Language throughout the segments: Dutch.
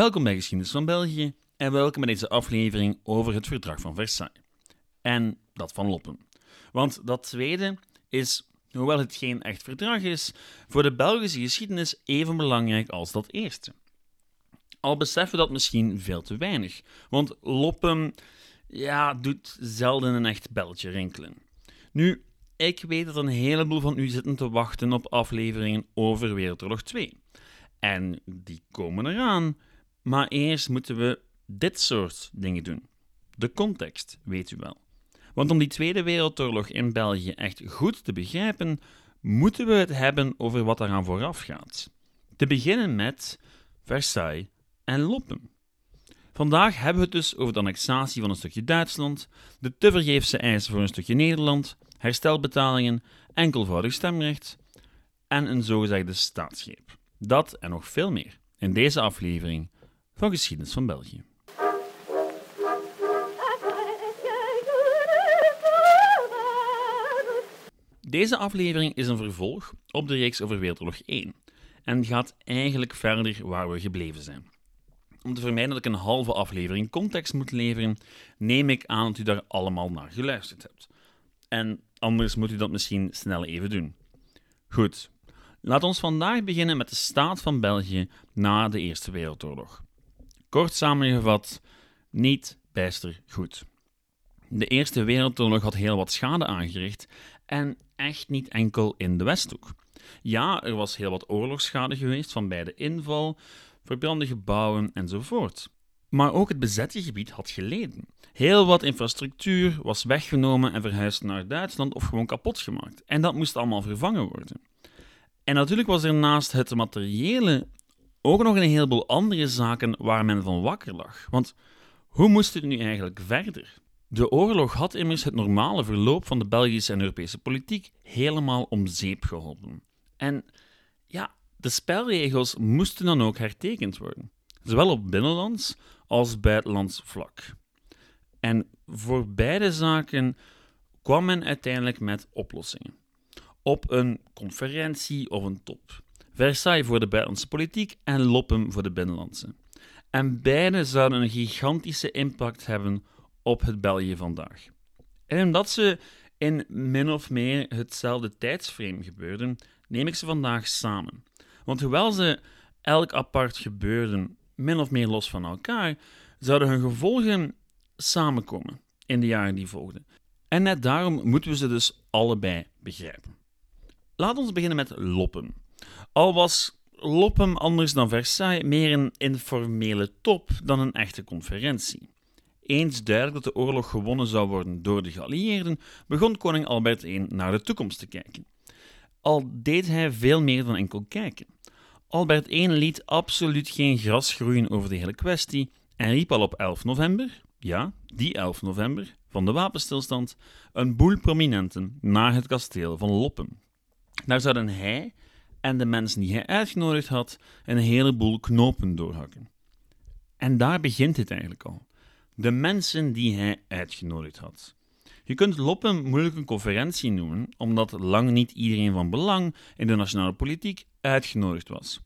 Welkom bij Geschiedenis van België en welkom bij deze aflevering over het verdrag van Versailles. En dat van Loppen. Want dat tweede is, hoewel het geen echt verdrag is, voor de Belgische geschiedenis even belangrijk als dat eerste. Al beseffen we dat misschien veel te weinig, want Loppen ja, doet zelden een echt belletje rinkelen. Nu, ik weet dat een heleboel van u zitten te wachten op afleveringen over Wereldoorlog 2. En die komen eraan. Maar eerst moeten we dit soort dingen doen. De context, weet u wel. Want om die Tweede Wereldoorlog in België echt goed te begrijpen, moeten we het hebben over wat eraan vooraf gaat. Te beginnen met Versailles en Loppen. Vandaag hebben we het dus over de annexatie van een stukje Duitsland, de te vergeefse eisen voor een stukje Nederland, herstelbetalingen, enkelvoudig stemrecht en een zogezegde staatsgreep. Dat en nog veel meer in deze aflevering van Geschiedenis van België. Deze aflevering is een vervolg op de reeks over Wereldoorlog 1 en gaat eigenlijk verder waar we gebleven zijn. Om te vermijden dat ik een halve aflevering context moet leveren, neem ik aan dat u daar allemaal naar geluisterd hebt. En anders moet u dat misschien snel even doen. Goed, laat ons vandaag beginnen met de staat van België na de Eerste Wereldoorlog. Kort samengevat, niet bijster goed. De Eerste Wereldoorlog had heel wat schade aangericht en echt niet enkel in de Westhoek. Ja, er was heel wat oorlogsschade geweest van bij de inval, verbrande gebouwen enzovoort. Maar ook het bezette gebied had geleden. Heel wat infrastructuur was weggenomen en verhuisd naar Duitsland of gewoon kapot gemaakt. En dat moest allemaal vervangen worden. En natuurlijk was er naast het materiële ook nog een heleboel andere zaken waar men van wakker lag. Want hoe moest het nu eigenlijk verder? De oorlog had immers het normale verloop van de Belgische en Europese politiek helemaal om zeep geholpen. En ja, de spelregels moesten dan ook hertekend worden, zowel op binnenlands als buitenlands vlak. En voor beide zaken kwam men uiteindelijk met oplossingen. Op een conferentie of een top. Versailles voor de buitenlandse politiek en Loppem voor de binnenlandse. En beide zouden een gigantische impact hebben op het België vandaag. En omdat ze in min of meer hetzelfde tijdsframe gebeurden, neem ik ze vandaag samen. Want hoewel ze elk apart gebeurden, min of meer los van elkaar, zouden hun gevolgen samenkomen in de jaren die volgden. En net daarom moeten we ze dus allebei begrijpen. Laat ons beginnen met Loppen. Al was Loppen anders dan Versailles meer een informele top dan een echte conferentie. Eens duidelijk dat de oorlog gewonnen zou worden door de geallieerden, begon koning Albert I naar de toekomst te kijken. Al deed hij veel meer dan enkel kijken. Albert I liet absoluut geen gras groeien over de hele kwestie en riep al op 11 november, ja, die 11 november, van de wapenstilstand, een boel prominenten naar het kasteel van Loppen. Daar zouden hij en de mensen die hij uitgenodigd had een heleboel knopen doorhakken. En daar begint het eigenlijk al. De mensen die hij uitgenodigd had. Je kunt Loppen moeilijk een conferentie noemen, omdat lang niet iedereen van belang in de nationale politiek uitgenodigd was.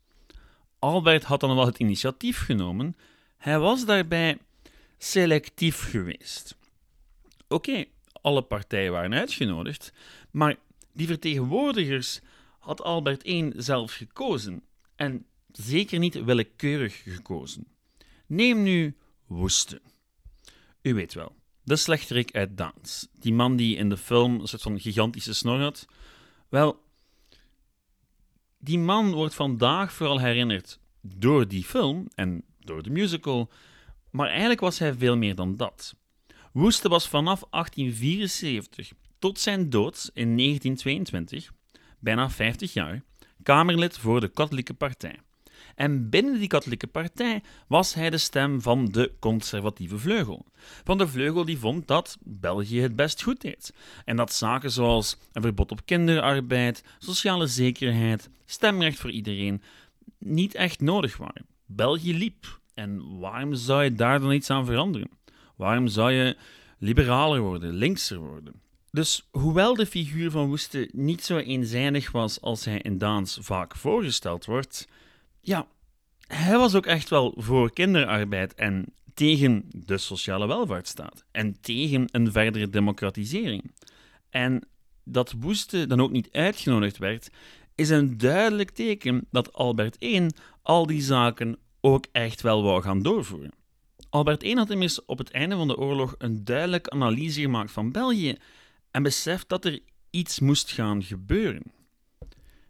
Albert had dan wel het initiatief genomen, hij was daarbij selectief geweest. Oké, alle partijen waren uitgenodigd, maar die vertegenwoordigers had Albert I zelf gekozen en zeker niet willekeurig gekozen. Neem nu Woeste. U weet wel, de slechterik uit Daans. Die man die in de film een soort van gigantische snor had. Wel, die man wordt vandaag vooral herinnerd door die film en door de musical, maar eigenlijk was hij veel meer dan dat. Woeste was vanaf 1874 tot zijn dood in 1922, bijna 50 jaar, Kamerlid voor de Katholieke Partij. En binnen die katholieke partij was hij de stem van de conservatieve vleugel. Van de vleugel die vond dat België het best goed deed. En dat zaken zoals een verbod op kinderarbeid, sociale zekerheid, stemrecht voor iedereen niet echt nodig waren. België liep. En waarom zou je daar dan iets aan veranderen? Waarom zou je liberaler worden, linkser worden? Dus hoewel de figuur van Woeste niet zo eenzijdig was als hij in Daans vaak voorgesteld wordt, ja, hij was ook echt wel voor kinderarbeid en tegen de sociale welvaartsstaat en tegen een verdere democratisering. En dat Woeste dan ook niet uitgenodigd werd, is een duidelijk teken dat Albert I al die zaken ook echt wel wou gaan doorvoeren. Albert I had immers op het einde van de oorlog een duidelijke analyse gemaakt van België en beseft dat er iets moest gaan gebeuren.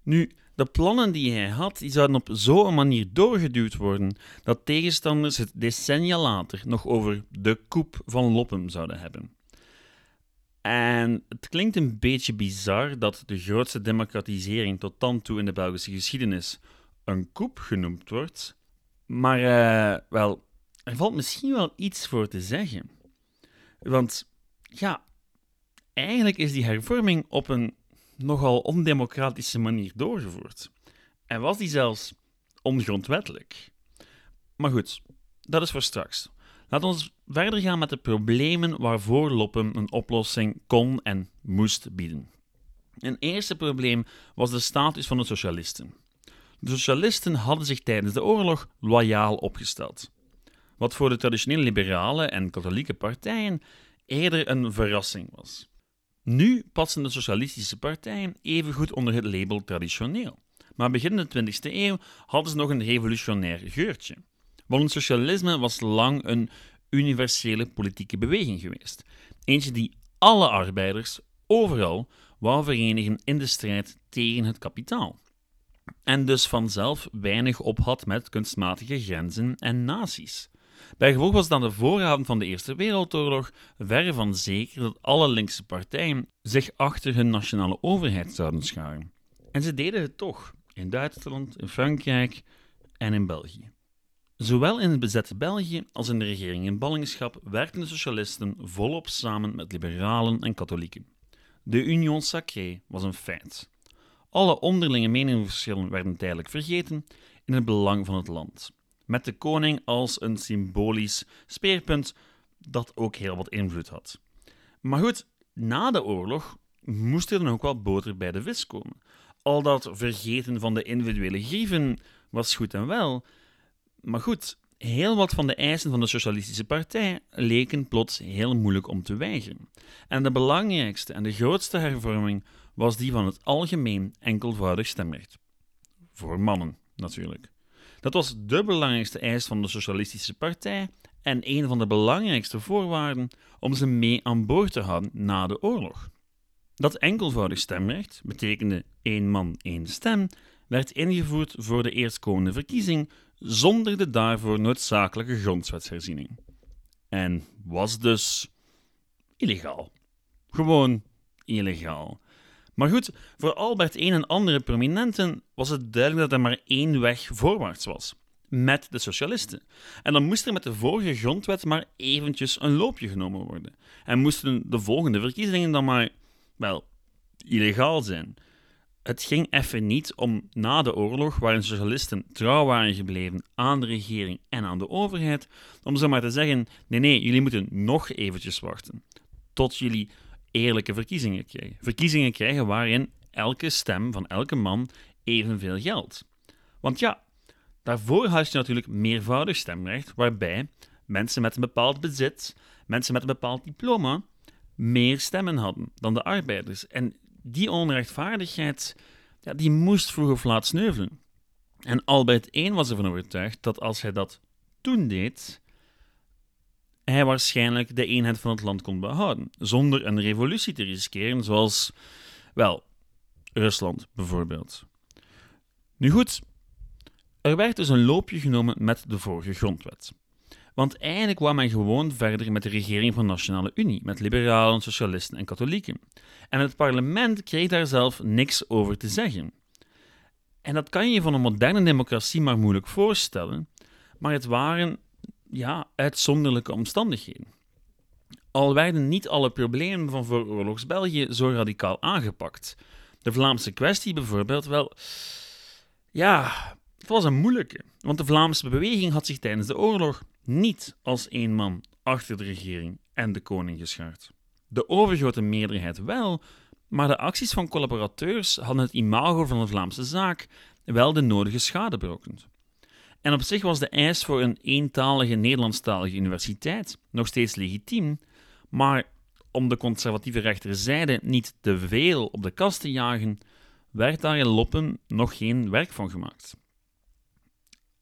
Nu, de plannen die hij had, die zouden op zo'n manier doorgeduwd worden dat tegenstanders het decennia later nog over de koep van Loppem zouden hebben. En het klinkt een beetje bizar dat de grootste democratisering tot dan toe in de Belgische geschiedenis een koep genoemd wordt, maar uh, wel, er valt misschien wel iets voor te zeggen. Want ja, eigenlijk is die hervorming op een nogal ondemocratische manier doorgevoerd. En was die zelfs ongrondwettelijk. Maar goed, dat is voor straks. Laten we verder gaan met de problemen waarvoor Loppem een oplossing kon en moest bieden. Een eerste probleem was de status van de socialisten. De socialisten hadden zich tijdens de oorlog loyaal opgesteld. Wat voor de traditionele liberale en katholieke partijen eerder een verrassing was. Nu passen de socialistische partijen evengoed onder het label traditioneel. Maar begin de 20e eeuw hadden ze nog een revolutionair geurtje. Want het socialisme was lang een universele politieke beweging geweest. Eentje die alle arbeiders overal wou verenigen in de strijd tegen het kapitaal. En dus vanzelf weinig op had met kunstmatige grenzen en naties. Bijgevolg was aan de vooravond van de Eerste Wereldoorlog verre van zeker dat alle linkse partijen zich achter hun nationale overheid zouden scharen. En ze deden het toch, in Duitsland, in Frankrijk en in België. Zowel in het bezette België als in de regering in ballingschap werkten de socialisten volop samen met liberalen en katholieken. De Union Sacrée was een feit. Alle onderlinge meningsverschillen werden tijdelijk vergeten in het belang van het land met de koning als een symbolisch speerpunt dat ook heel wat invloed had. Maar goed, na de oorlog moest er dan ook wel boter bij de vis komen. Al dat vergeten van de individuele grieven was goed en wel, maar goed, heel wat van de eisen van de Socialistische Partij leken plots heel moeilijk om te weigeren. En de belangrijkste en de grootste hervorming was die van het algemeen enkelvoudig stemrecht. Voor mannen, natuurlijk. Dat was de belangrijkste eis van de Socialistische Partij en een van de belangrijkste voorwaarden om ze mee aan boord te houden na de oorlog. Dat enkelvoudig stemrecht betekende één man, één stem, werd ingevoerd voor de eerstkomende verkiezing zonder de daarvoor noodzakelijke grondwetsherziening. En was dus illegaal. Gewoon illegaal. Maar goed, voor Albert I en andere prominenten was het duidelijk dat er maar één weg voorwaarts was. Met de socialisten. En dan moest er met de vorige grondwet maar eventjes een loopje genomen worden. En moesten de volgende verkiezingen dan maar, wel, illegaal zijn. Het ging even niet om na de oorlog, waarin socialisten trouw waren gebleven aan de regering en aan de overheid, om zomaar te zeggen: nee, nee, jullie moeten nog eventjes wachten. Tot jullie eerlijke verkiezingen krijgen. Verkiezingen krijgen waarin elke stem van elke man evenveel geldt. Want ja, daarvoor had je natuurlijk meervoudig stemrecht, waarbij mensen met een bepaald bezit, mensen met een bepaald diploma, meer stemmen hadden dan de arbeiders. En die onrechtvaardigheid, ja, die moest vroeg of laat sneuvelen. En Albert I was ervan overtuigd dat als hij dat toen deed, hij waarschijnlijk de eenheid van het land kon behouden, zonder een revolutie te riskeren, zoals, wel, Rusland bijvoorbeeld. Nu goed, er werd dus een loopje genomen met de vorige grondwet. Want eigenlijk kwam men gewoon verder met de regering van Nationale Unie, met liberalen, socialisten en katholieken. En het parlement kreeg daar zelf niks over te zeggen. En dat kan je van een moderne democratie maar moeilijk voorstellen, maar het waren ja, uitzonderlijke omstandigheden. Al werden niet alle problemen van vooroorlogs België zo radicaal aangepakt. De Vlaamse kwestie bijvoorbeeld, wel, ja, het was een moeilijke, want de Vlaamse beweging had zich tijdens de oorlog niet als één man achter de regering en de koning geschaard. De overgrote meerderheid wel, maar de acties van collaborateurs hadden het imago van de Vlaamse zaak wel de nodige schade berokkend. En op zich was de eis voor een eentalige Nederlandstalige universiteit nog steeds legitiem, maar om de conservatieve rechterzijde niet te veel op de kast te jagen, werd daar in Loppen nog geen werk van gemaakt.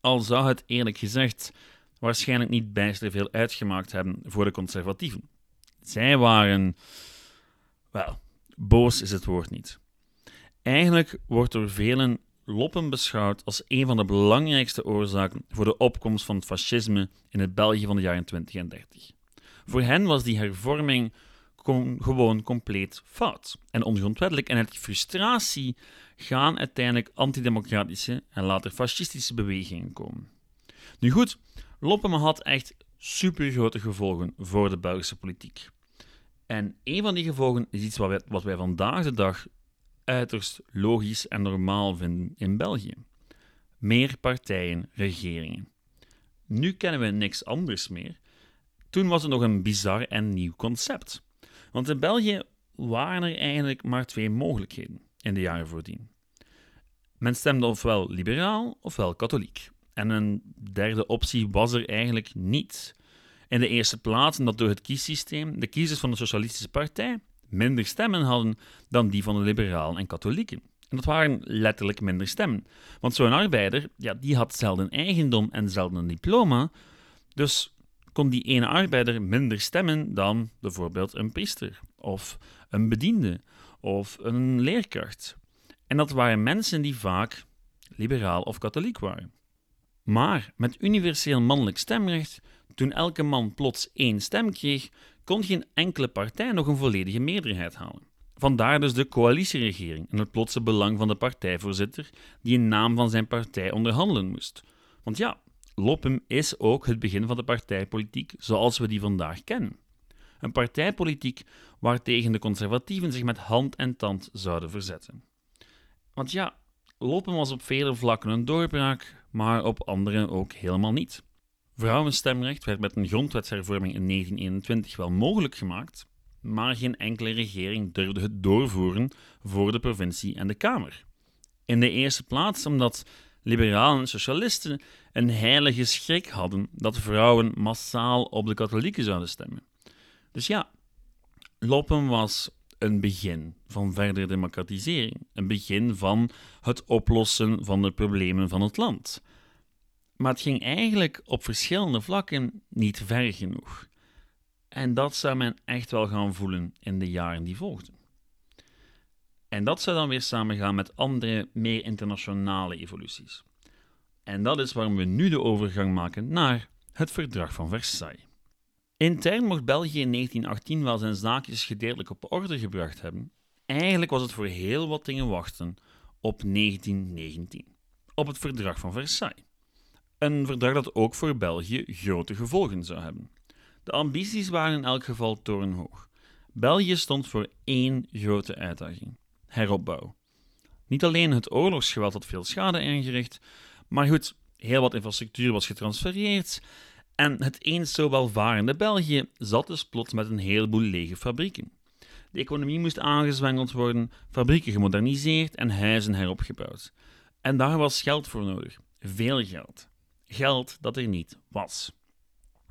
Al zou het eerlijk gezegd waarschijnlijk niet bijster veel uitgemaakt hebben voor de conservatieven. Zij waren. Wel, boos is het woord niet. Eigenlijk wordt door velen Loppen beschouwd als een van de belangrijkste oorzaken voor de opkomst van het fascisme in het België van de jaren 20 en 30. Voor hen was die hervorming gewoon compleet fout en ongrondwettelijk en uit frustratie gaan uiteindelijk antidemocratische en later fascistische bewegingen komen. Nu goed, Loppema had echt supergrote gevolgen voor de Belgische politiek. En een van die gevolgen is iets wat wat wij vandaag de dag uiterst logisch en normaal vinden in België. Meer partijen, regeringen. Nu kennen we niks anders meer. Toen was het nog een bizar en nieuw concept. Want in België waren er eigenlijk maar twee mogelijkheden in de jaren voordien. Men stemde ofwel liberaal ofwel katholiek. En een derde optie was er eigenlijk niet. In de eerste plaats omdat door het kiessysteem de kiezers van de Socialistische Partij minder stemmen hadden dan die van de liberalen en katholieken. En dat waren letterlijk minder stemmen. Want zo'n arbeider, ja, die had zelden eigendom en zelden een diploma. Dus kon die ene arbeider minder stemmen dan bijvoorbeeld een priester of een bediende of een leerkracht. En dat waren mensen die vaak liberaal of katholiek waren. Maar met universeel mannelijk stemrecht, toen elke man plots één stem kreeg, kon geen enkele partij nog een volledige meerderheid halen. Vandaar dus de coalitieregering en het plotse belang van de partijvoorzitter, die in naam van zijn partij onderhandelen moest. Want ja, Loppem is ook het begin van de partijpolitiek zoals we die vandaag kennen. Een partijpolitiek waartegen de conservatieven zich met hand en tand zouden verzetten. Want ja, Lopen was op vele vlakken een doorbraak, maar op andere ook helemaal niet. Vrouwenstemrecht werd met een grondwetshervorming in 1921 wel mogelijk gemaakt, maar geen enkele regering durfde het doorvoeren voor de provincie en de Kamer. In de eerste plaats omdat liberalen en socialisten een heilige schrik hadden dat vrouwen massaal op de katholieken zouden stemmen. Dus ja, Loppen was een begin van verdere democratisering, een begin van het oplossen van de problemen van het land. Maar het ging eigenlijk op verschillende vlakken niet ver genoeg. En dat zou men echt wel gaan voelen in de jaren die volgden. En dat zou dan weer samengaan met andere, meer internationale evoluties. En dat is waarom we nu de overgang maken naar het Verdrag van Versailles. Intern mocht België in 1918 wel zijn zaakjes gedeeltelijk op orde gebracht hebben. Eigenlijk was het voor heel wat dingen wachten op 1919, op het Verdrag van Versailles. Een verdrag dat ook voor België grote gevolgen zou hebben. De ambities waren in elk geval torenhoog. België stond voor één grote uitdaging: heropbouw. Niet alleen het oorlogsgeweld had veel schade aangericht, maar goed, heel wat infrastructuur was getransfereerd en het eens zo welvarende België zat dus plots met een heleboel lege fabrieken. De economie moest aangezwengeld worden, fabrieken gemoderniseerd en huizen heropgebouwd. En daar was geld voor nodig, veel geld. Geld dat er niet was.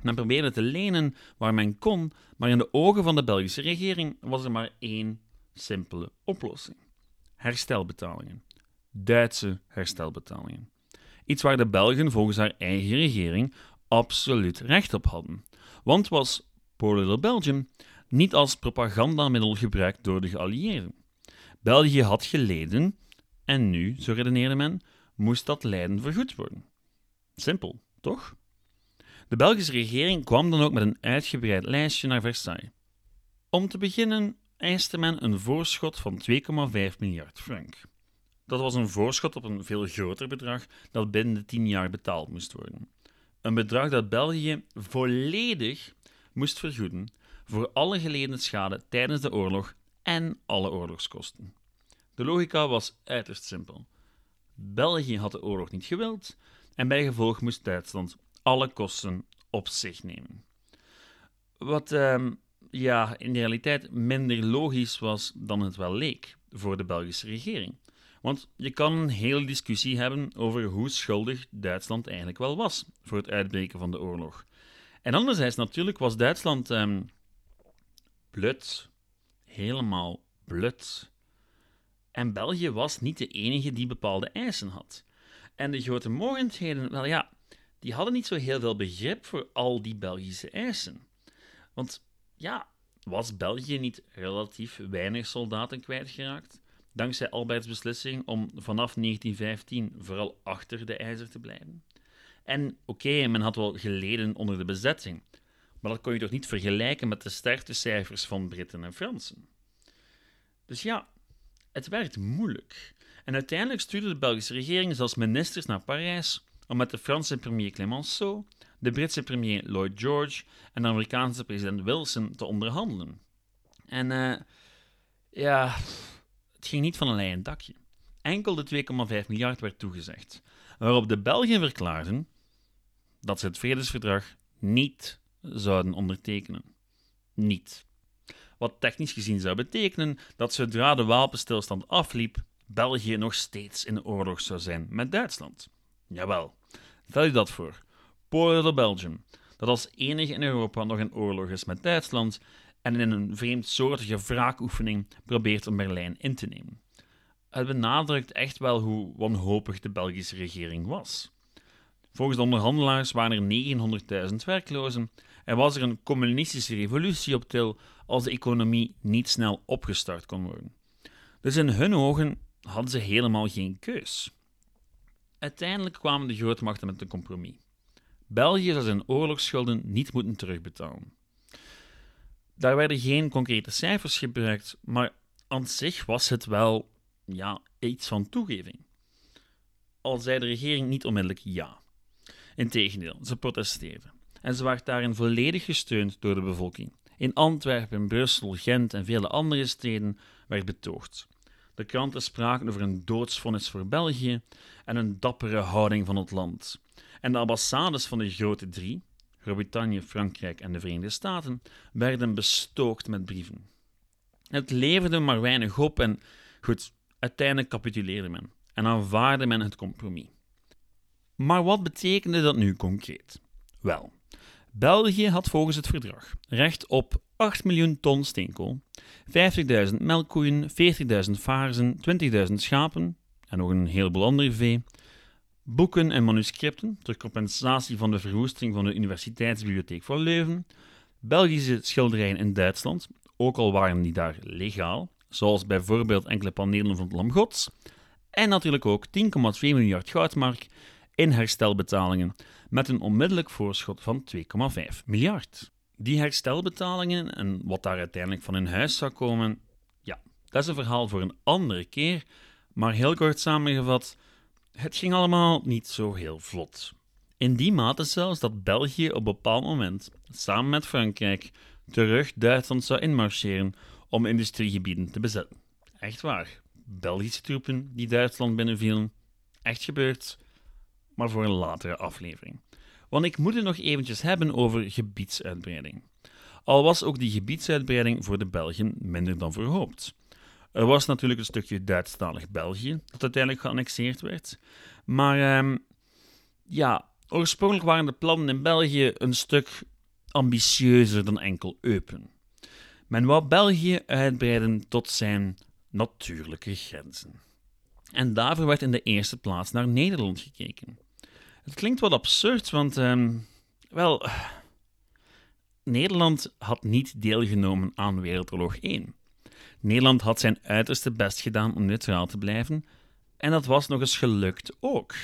Men probeerde te lenen waar men kon, maar in de ogen van de Belgische regering was er maar één simpele oplossing: herstelbetalingen. Duitse herstelbetalingen. Iets waar de Belgen volgens haar eigen regering absoluut recht op hadden. Want was Poor Little Belgium niet als propagandamiddel gebruikt door de geallieerden. België had geleden en nu, zo redeneerde men, moest dat lijden vergoed worden. Simpel, toch? De Belgische regering kwam dan ook met een uitgebreid lijstje naar Versailles. Om te beginnen eiste men een voorschot van 2,5 miljard frank. Dat was een voorschot op een veel groter bedrag dat binnen de 10 jaar betaald moest worden. Een bedrag dat België volledig moest vergoeden voor alle geleden schade tijdens de oorlog en alle oorlogskosten. De logica was uiterst simpel. België had de oorlog niet gewild en bijgevolg moest Duitsland alle kosten op zich nemen. Wat ehm, ja, in de realiteit minder logisch was dan het wel leek voor de Belgische regering. Want je kan een hele discussie hebben over hoe schuldig Duitsland eigenlijk wel was voor het uitbreken van de oorlog. En anderzijds natuurlijk was Duitsland ehm, blut. Helemaal blut. En België was niet de enige die bepaalde eisen had. En de grote mogendheden, wel ja, die hadden niet zo heel veel begrip voor al die Belgische eisen. Want ja, was België niet relatief weinig soldaten kwijtgeraakt? Dankzij Alberts beslissing om vanaf 1915 vooral achter de ijzer te blijven. En oké, men had wel geleden onder de bezetting, maar dat kon je toch niet vergelijken met de sterftecijfers van Britten en Fransen. Dus ja, het werd moeilijk. En uiteindelijk stuurde de Belgische regering zelfs ministers naar Parijs om met de Franse premier Clemenceau, de Britse premier Lloyd George en de Amerikaanse president Wilson te onderhandelen. En uh, ja, het ging niet van een leien dakje. Enkel de 2,5 miljard werd toegezegd, waarop de Belgen verklaarden dat ze het vredesverdrag niet zouden ondertekenen. Niet. Wat technisch gezien zou betekenen dat zodra de wapenstilstand afliep, België nog steeds in oorlog zou zijn met Duitsland. Jawel, stel je dat voor. Polen de Belgium, dat als enige in Europa nog in oorlog is met Duitsland en in een vreemdsoortige wraakoefening probeert om Berlijn in te nemen. Het benadrukt echt wel hoe wanhopig de Belgische regering was. Volgens de onderhandelaars waren er 900.000 werklozen en was er een communistische revolutie op til als de economie niet snel opgestart kon worden. Dus in hun ogen hadden ze helemaal geen keus. Uiteindelijk kwamen de grootmachten met een compromis. België zou zijn oorlogsschulden niet moeten terugbetalen. Daar werden geen concrete cijfers gebruikt, maar aan zich was het wel ja, iets van toegeving. Al zei de regering niet onmiddellijk ja. Integendeel, ze protesteerden. En ze werd daarin volledig gesteund door de bevolking. In Antwerpen, Brussel, Gent en vele andere steden werd betoogd. De kranten spraken over een doodsvonnis voor België en een dappere houding van het land. En de ambassades van de grote drie, Groot-Brittannië, Frankrijk en de Verenigde Staten, werden bestookt met brieven. Het leverde maar weinig op en goed, uiteindelijk capituleerde men en aanvaarde men het compromis. Maar wat betekende dat nu concreet? Wel, België had volgens het verdrag recht op 8 miljoen ton steenkool, 50.000 melkkoeien, 40.000 vaarzen, 20.000 schapen en nog een heleboel andere vee, boeken en manuscripten ter compensatie van de verwoesting van de Universiteitsbibliotheek van Leuven, Belgische schilderijen in Duitsland, ook al waren die daar legaal, zoals bijvoorbeeld enkele panelen van het Lam Gods, en natuurlijk ook 10,2 miljard goudmark in herstelbetalingen met een onmiddellijk voorschot van 2,5 miljard. Die herstelbetalingen en wat daar uiteindelijk van in huis zou komen, ja, dat is een verhaal voor een andere keer, maar heel kort samengevat, het ging allemaal niet zo heel vlot. In die mate zelfs dat België op een bepaald moment, samen met Frankrijk, terug Duitsland zou inmarcheren om industriegebieden te bezetten. Echt waar. Belgische troepen die Duitsland binnenvielen. Echt gebeurd maar voor een latere aflevering. Want ik moet het nog eventjes hebben over gebiedsuitbreiding. Al was ook die gebiedsuitbreiding voor de Belgen minder dan verhoopt. Er was natuurlijk een stukje Duitsstalig België dat uiteindelijk geannexeerd werd. Maar ehm, ja, oorspronkelijk waren de plannen in België een stuk ambitieuzer dan enkel Eupen. Men wou België uitbreiden tot zijn natuurlijke grenzen. En daarvoor werd in de eerste plaats naar Nederland gekeken. Het klinkt wat absurd, want, ehm, wel, Nederland had niet deelgenomen aan Wereldoorlog 1. Nederland had zijn uiterste best gedaan om neutraal te blijven, en dat was nog eens gelukt ook.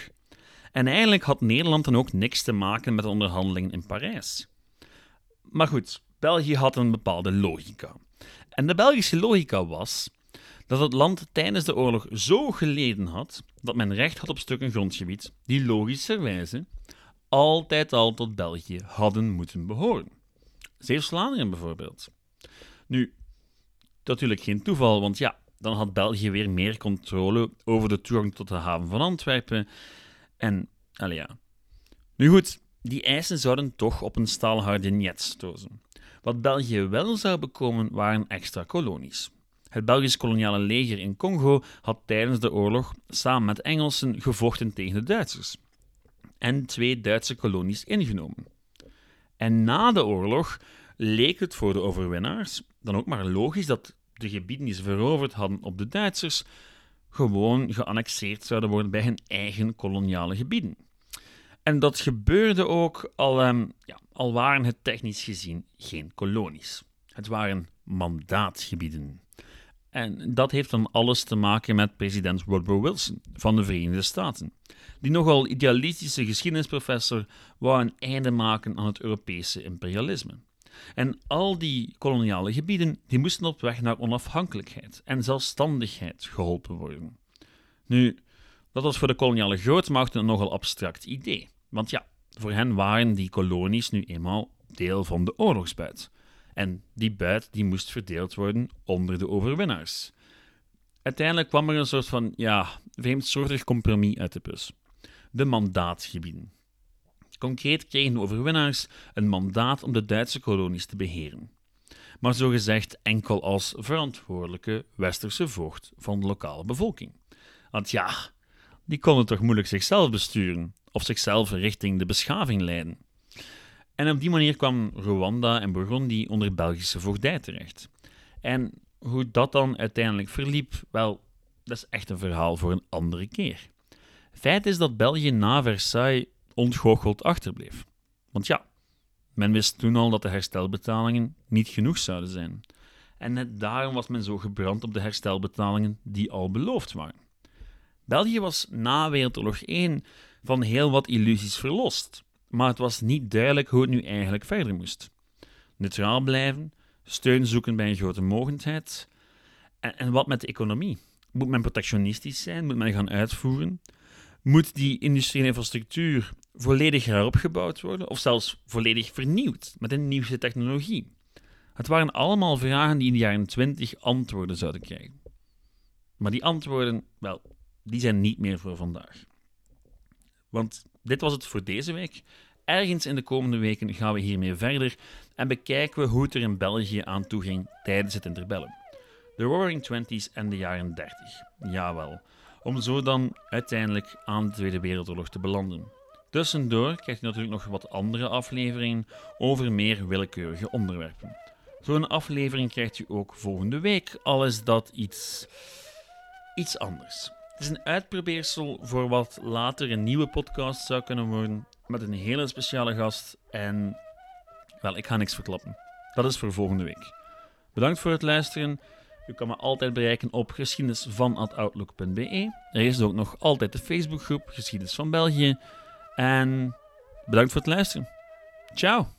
En eigenlijk had Nederland dan ook niks te maken met de onderhandelingen in Parijs. Maar goed, België had een bepaalde logica. En de Belgische logica was dat het land tijdens de oorlog zo geleden had dat men recht had op stukken grondgebied die logischerwijze altijd al tot België hadden moeten behoren. Zeeuws-Vlaanderen bijvoorbeeld. Nu, natuurlijk geen toeval, want ja, dan had België weer meer controle over de toegang tot de haven van Antwerpen. En, allee ja. Nu goed, die eisen zouden toch op een staalharde stozen. Wat België wel zou bekomen waren extra kolonies. Het Belgisch koloniale leger in Congo had tijdens de oorlog samen met Engelsen gevochten tegen de Duitsers en twee Duitse kolonies ingenomen. En na de oorlog leek het voor de overwinnaars dan ook maar logisch dat de gebieden die ze veroverd hadden op de Duitsers gewoon geannexeerd zouden worden bij hun eigen koloniale gebieden. En dat gebeurde ook al, um, ja, al waren het technisch gezien geen kolonies. Het waren mandaatgebieden. En dat heeft dan alles te maken met president Woodrow Wilson van de Verenigde Staten, die nogal idealistische geschiedenisprofessor wou een einde maken aan het Europese imperialisme. En al die koloniale gebieden die moesten op weg naar onafhankelijkheid en zelfstandigheid geholpen worden. Nu, dat was voor de koloniale grootmachten een nogal abstract idee. Want ja, voor hen waren die kolonies nu eenmaal deel van de oorlogsbuit. En die buit die moest verdeeld worden onder de overwinnaars. Uiteindelijk kwam er een soort van, ja, vreemdsoortig compromis uit de bus. De mandaatgebieden. Concreet kregen de overwinnaars een mandaat om de Duitse kolonies te beheren. Maar zogezegd enkel als verantwoordelijke westerse voogd van de lokale bevolking. Want ja, die konden toch moeilijk zichzelf besturen of zichzelf richting de beschaving leiden. En op die manier kwam Rwanda en Burundi onder Belgische voogdij terecht. En hoe dat dan uiteindelijk verliep, wel, dat is echt een verhaal voor een andere keer. Feit is dat België na Versailles ontgoocheld achterbleef. Want ja, men wist toen al dat de herstelbetalingen niet genoeg zouden zijn. En net daarom was men zo gebrand op de herstelbetalingen die al beloofd waren. België was na Wereldoorlog 1 van heel wat illusies verlost, maar het was niet duidelijk hoe het nu eigenlijk verder moest. Neutraal blijven, steun zoeken bij een grote mogendheid. En, en wat met de economie? Moet men protectionistisch zijn? Moet men gaan uitvoeren? Moet die industriële infrastructuur volledig heropgebouwd worden of zelfs volledig vernieuwd met een nieuwste technologie? Het waren allemaal vragen die in de jaren 20 antwoorden zouden krijgen. Maar die antwoorden, wel, die zijn niet meer voor vandaag. Want dit was het voor deze week. Ergens in de komende weken gaan we hiermee verder en bekijken we hoe het er in België aan toe ging tijdens het interbellum. De Roaring Twenties en de jaren 30. Jawel. Om zo dan uiteindelijk aan de Tweede Wereldoorlog te belanden. Tussendoor krijgt u natuurlijk nog wat andere afleveringen over meer willekeurige onderwerpen. Zo'n aflevering krijgt u ook volgende week, al is dat iets, iets anders. Het is een uitprobeersel voor wat later een nieuwe podcast zou kunnen worden, met een hele speciale gast. En, wel, ik ga niks verklappen. Dat is voor volgende week. Bedankt voor het luisteren. U kan me altijd bereiken op geschiedenisvan.outlook.be. Er is ook nog altijd de Facebookgroep Geschiedenis van België. En bedankt voor het luisteren. Ciao!